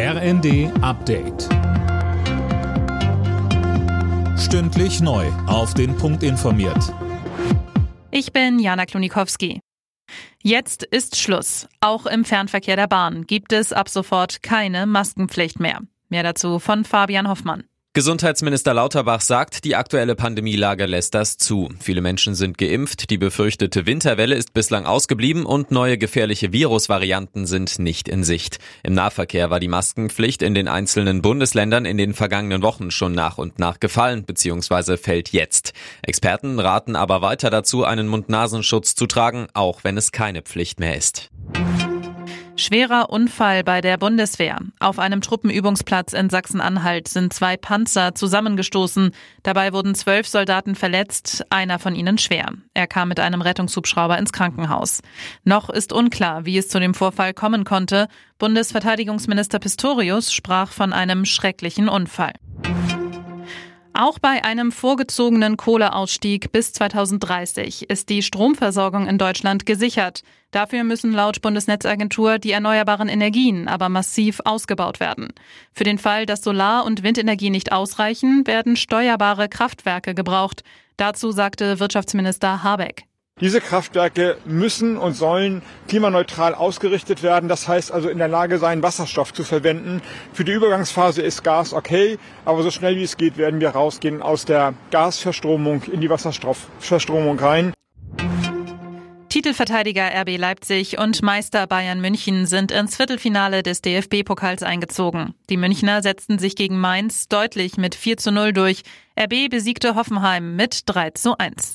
RND Update. Stündlich neu. Auf den Punkt informiert. Ich bin Jana Klonikowski. Jetzt ist Schluss. Auch im Fernverkehr der Bahn gibt es ab sofort keine Maskenpflicht mehr. Mehr dazu von Fabian Hoffmann. Gesundheitsminister Lauterbach sagt, die aktuelle Pandemielage lässt das zu. Viele Menschen sind geimpft, die befürchtete Winterwelle ist bislang ausgeblieben und neue gefährliche Virusvarianten sind nicht in Sicht. Im Nahverkehr war die Maskenpflicht in den einzelnen Bundesländern in den vergangenen Wochen schon nach und nach gefallen bzw. fällt jetzt. Experten raten aber weiter dazu, einen Mund-Nasenschutz zu tragen, auch wenn es keine Pflicht mehr ist. Schwerer Unfall bei der Bundeswehr. Auf einem Truppenübungsplatz in Sachsen-Anhalt sind zwei Panzer zusammengestoßen. Dabei wurden zwölf Soldaten verletzt, einer von ihnen schwer. Er kam mit einem Rettungshubschrauber ins Krankenhaus. Noch ist unklar, wie es zu dem Vorfall kommen konnte. Bundesverteidigungsminister Pistorius sprach von einem schrecklichen Unfall. Auch bei einem vorgezogenen Kohleausstieg bis 2030 ist die Stromversorgung in Deutschland gesichert. Dafür müssen laut Bundesnetzagentur die erneuerbaren Energien aber massiv ausgebaut werden. Für den Fall, dass Solar- und Windenergie nicht ausreichen, werden steuerbare Kraftwerke gebraucht. Dazu sagte Wirtschaftsminister Habeck. Diese Kraftwerke müssen und sollen klimaneutral ausgerichtet werden. Das heißt also in der Lage sein, Wasserstoff zu verwenden. Für die Übergangsphase ist Gas okay, aber so schnell wie es geht, werden wir rausgehen aus der Gasverstromung in die Wasserstoffverstromung rein. Titelverteidiger RB Leipzig und Meister Bayern München sind ins Viertelfinale des DFB-Pokals eingezogen. Die Münchner setzten sich gegen Mainz deutlich mit 4 zu 0 durch. RB besiegte Hoffenheim mit 3 zu 1.